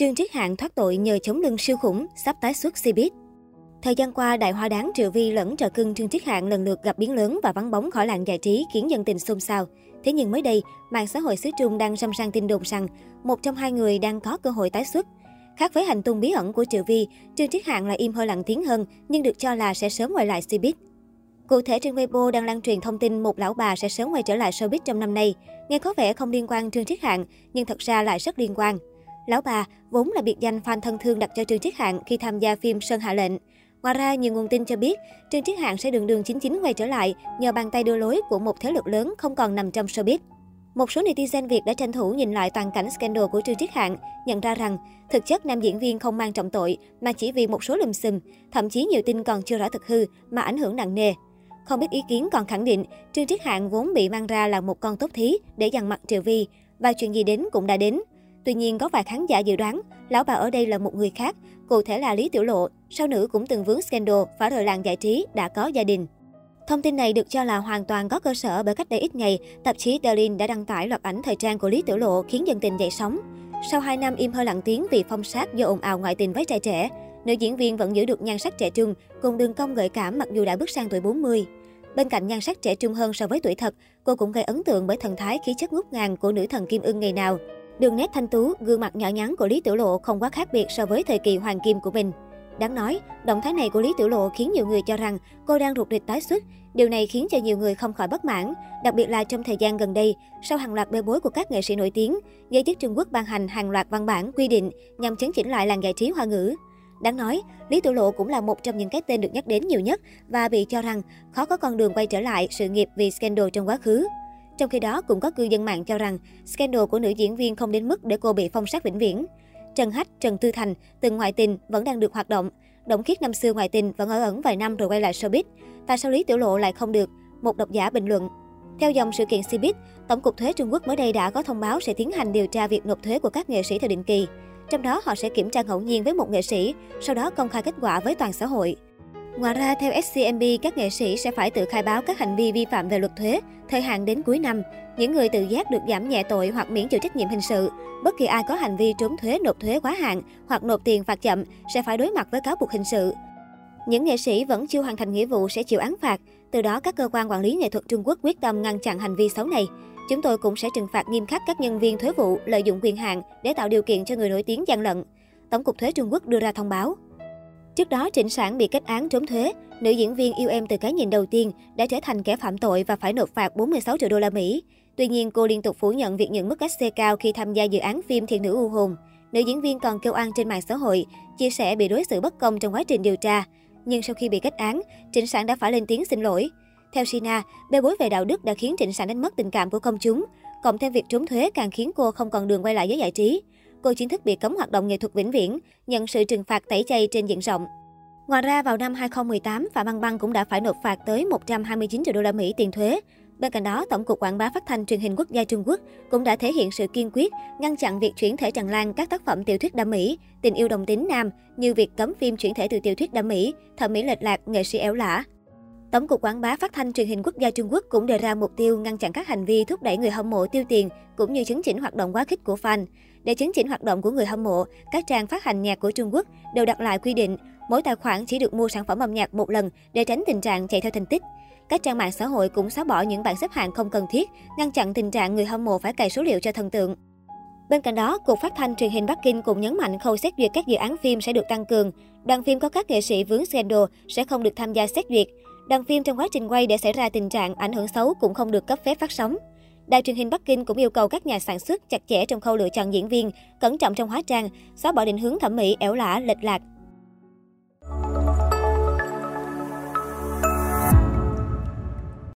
Trương Triết Hạng thoát tội nhờ chống lưng siêu khủng, sắp tái xuất Cbiz. Thời gian qua, đại hoa đáng Triệu Vi lẫn trợ cưng Trương Triết Hạng lần lượt gặp biến lớn và vắng bóng khỏi làng giải trí khiến dân tình xôn xao. Thế nhưng mới đây, mạng xã hội xứ Trung đang râm ran tin đồn rằng một trong hai người đang có cơ hội tái xuất. Khác với hành tung bí ẩn của Triệu Vi, Trương Triết Hạng lại im hơi lặng tiếng hơn nhưng được cho là sẽ sớm quay lại Cbiz. Cụ thể trên Weibo đang lan truyền thông tin một lão bà sẽ sớm quay trở lại showbiz trong năm nay. Nghe có vẻ không liên quan Trương Triết Hạng, nhưng thật ra lại rất liên quan. Lão bà vốn là biệt danh fan thân thương đặt cho Trương Triết Hạng khi tham gia phim Sơn Hạ Lệnh. Ngoài ra, nhiều nguồn tin cho biết Trương Triết Hạng sẽ đường đường chính chính quay trở lại nhờ bàn tay đưa lối của một thế lực lớn không còn nằm trong showbiz. Một số netizen Việt đã tranh thủ nhìn lại toàn cảnh scandal của Trương Triết Hạng, nhận ra rằng thực chất nam diễn viên không mang trọng tội mà chỉ vì một số lùm xùm, thậm chí nhiều tin còn chưa rõ thực hư mà ảnh hưởng nặng nề. Không biết ý kiến còn khẳng định, Trương Triết Hạng vốn bị mang ra là một con tốt thí để dằn mặt Triệu Vi và chuyện gì đến cũng đã đến. Tuy nhiên, có vài khán giả dự đoán, lão bà ở đây là một người khác, cụ thể là Lý Tiểu Lộ, sau nữ cũng từng vướng scandal, phá rời làng giải trí, đã có gia đình. Thông tin này được cho là hoàn toàn có cơ sở bởi cách đây ít ngày, tạp chí Darlin đã đăng tải loạt ảnh thời trang của Lý Tiểu Lộ khiến dân tình dậy sóng. Sau 2 năm im hơi lặng tiếng vì phong sát do ồn ào ngoại tình với trai trẻ, nữ diễn viên vẫn giữ được nhan sắc trẻ trung, cùng đường cong gợi cảm mặc dù đã bước sang tuổi 40. Bên cạnh nhan sắc trẻ trung hơn so với tuổi thật, cô cũng gây ấn tượng bởi thần thái khí chất ngút ngàn của nữ thần Kim Ưng ngày nào. Đường nét thanh tú, gương mặt nhỏ nhắn của Lý Tiểu Lộ không quá khác biệt so với thời kỳ hoàng kim của mình. Đáng nói, động thái này của Lý Tiểu Lộ khiến nhiều người cho rằng cô đang rụt rịch tái xuất. Điều này khiến cho nhiều người không khỏi bất mãn, đặc biệt là trong thời gian gần đây, sau hàng loạt bê bối của các nghệ sĩ nổi tiếng, giới chức Trung Quốc ban hành hàng loạt văn bản quy định nhằm chấn chỉnh lại làng giải trí hoa ngữ. Đáng nói, Lý Tiểu Lộ cũng là một trong những cái tên được nhắc đến nhiều nhất và bị cho rằng khó có con đường quay trở lại sự nghiệp vì scandal trong quá khứ. Trong khi đó, cũng có cư dân mạng cho rằng scandal của nữ diễn viên không đến mức để cô bị phong sát vĩnh viễn. Trần Hách, Trần Tư Thành, từng ngoại tình vẫn đang được hoạt động. Động Khiết năm xưa ngoại tình vẫn ở ẩn vài năm rồi quay lại showbiz. Tại sao Lý Tiểu Lộ lại không được? Một độc giả bình luận. Theo dòng sự kiện Cbiz, Tổng cục Thuế Trung Quốc mới đây đã có thông báo sẽ tiến hành điều tra việc nộp thuế của các nghệ sĩ theo định kỳ. Trong đó họ sẽ kiểm tra ngẫu nhiên với một nghệ sĩ, sau đó công khai kết quả với toàn xã hội. Ngoài ra, theo SCMB, các nghệ sĩ sẽ phải tự khai báo các hành vi vi phạm về luật thuế, thời hạn đến cuối năm. Những người tự giác được giảm nhẹ tội hoặc miễn chịu trách nhiệm hình sự. Bất kỳ ai có hành vi trốn thuế, nộp thuế quá hạn hoặc nộp tiền phạt chậm sẽ phải đối mặt với cáo buộc hình sự. Những nghệ sĩ vẫn chưa hoàn thành nghĩa vụ sẽ chịu án phạt. Từ đó, các cơ quan quản lý nghệ thuật Trung Quốc quyết tâm ngăn chặn hành vi xấu này. Chúng tôi cũng sẽ trừng phạt nghiêm khắc các nhân viên thuế vụ lợi dụng quyền hạn để tạo điều kiện cho người nổi tiếng gian lận. Tổng cục Thuế Trung Quốc đưa ra thông báo. Trước đó, Trịnh Sản bị kết án trốn thuế. Nữ diễn viên yêu em từ cái nhìn đầu tiên đã trở thành kẻ phạm tội và phải nộp phạt 46 triệu đô la Mỹ. Tuy nhiên, cô liên tục phủ nhận việc nhận mức cách xê cao khi tham gia dự án phim Thiên nữ u hồn. Nữ diễn viên còn kêu an trên mạng xã hội, chia sẻ bị đối xử bất công trong quá trình điều tra. Nhưng sau khi bị kết án, Trịnh Sản đã phải lên tiếng xin lỗi. Theo Sina, bê bối về đạo đức đã khiến Trịnh Sản đánh mất tình cảm của công chúng. Cộng thêm việc trốn thuế càng khiến cô không còn đường quay lại với giải trí. Cô chính thức bị cấm hoạt động nghệ thuật vĩnh viễn, nhận sự trừng phạt tẩy chay trên diện rộng. Ngoài ra, vào năm 2018, Phạm Băng Băng cũng đã phải nộp phạt tới 129 triệu đô la Mỹ tiền thuế. Bên cạnh đó, Tổng cục Quảng bá Phát thanh Truyền hình Quốc gia Trung Quốc cũng đã thể hiện sự kiên quyết ngăn chặn việc chuyển thể tràn lan các tác phẩm tiểu thuyết đam mỹ, tình yêu đồng tính nam như việc cấm phim chuyển thể từ tiểu thuyết đam mỹ, thẩm mỹ lệch lạc, nghệ sĩ éo lả. Tổng cục Quảng bá Phát thanh Truyền hình Quốc gia Trung Quốc cũng đề ra mục tiêu ngăn chặn các hành vi thúc đẩy người hâm mộ tiêu tiền cũng như chứng chỉnh hoạt động quá khích của fan. Để chứng chỉnh hoạt động của người hâm mộ, các trang phát hành nhạc của Trung Quốc đều đặt lại quy định mỗi tài khoản chỉ được mua sản phẩm âm nhạc một lần để tránh tình trạng chạy theo thành tích. Các trang mạng xã hội cũng xóa bỏ những bảng xếp hạng không cần thiết, ngăn chặn tình trạng người hâm mộ phải cày số liệu cho thần tượng. Bên cạnh đó, Cục Phát thanh Truyền hình Bắc Kinh cũng nhấn mạnh khâu xét duyệt các dự án phim sẽ được tăng cường. Đoàn phim có các nghệ sĩ vướng scandal sẽ không được tham gia xét duyệt. Đoàn phim trong quá trình quay để xảy ra tình trạng ảnh hưởng xấu cũng không được cấp phép phát sóng. Đài truyền hình Bắc Kinh cũng yêu cầu các nhà sản xuất chặt chẽ trong khâu lựa chọn diễn viên, cẩn trọng trong hóa trang, xóa bỏ định hướng thẩm mỹ ẻo lả, lệch lạc,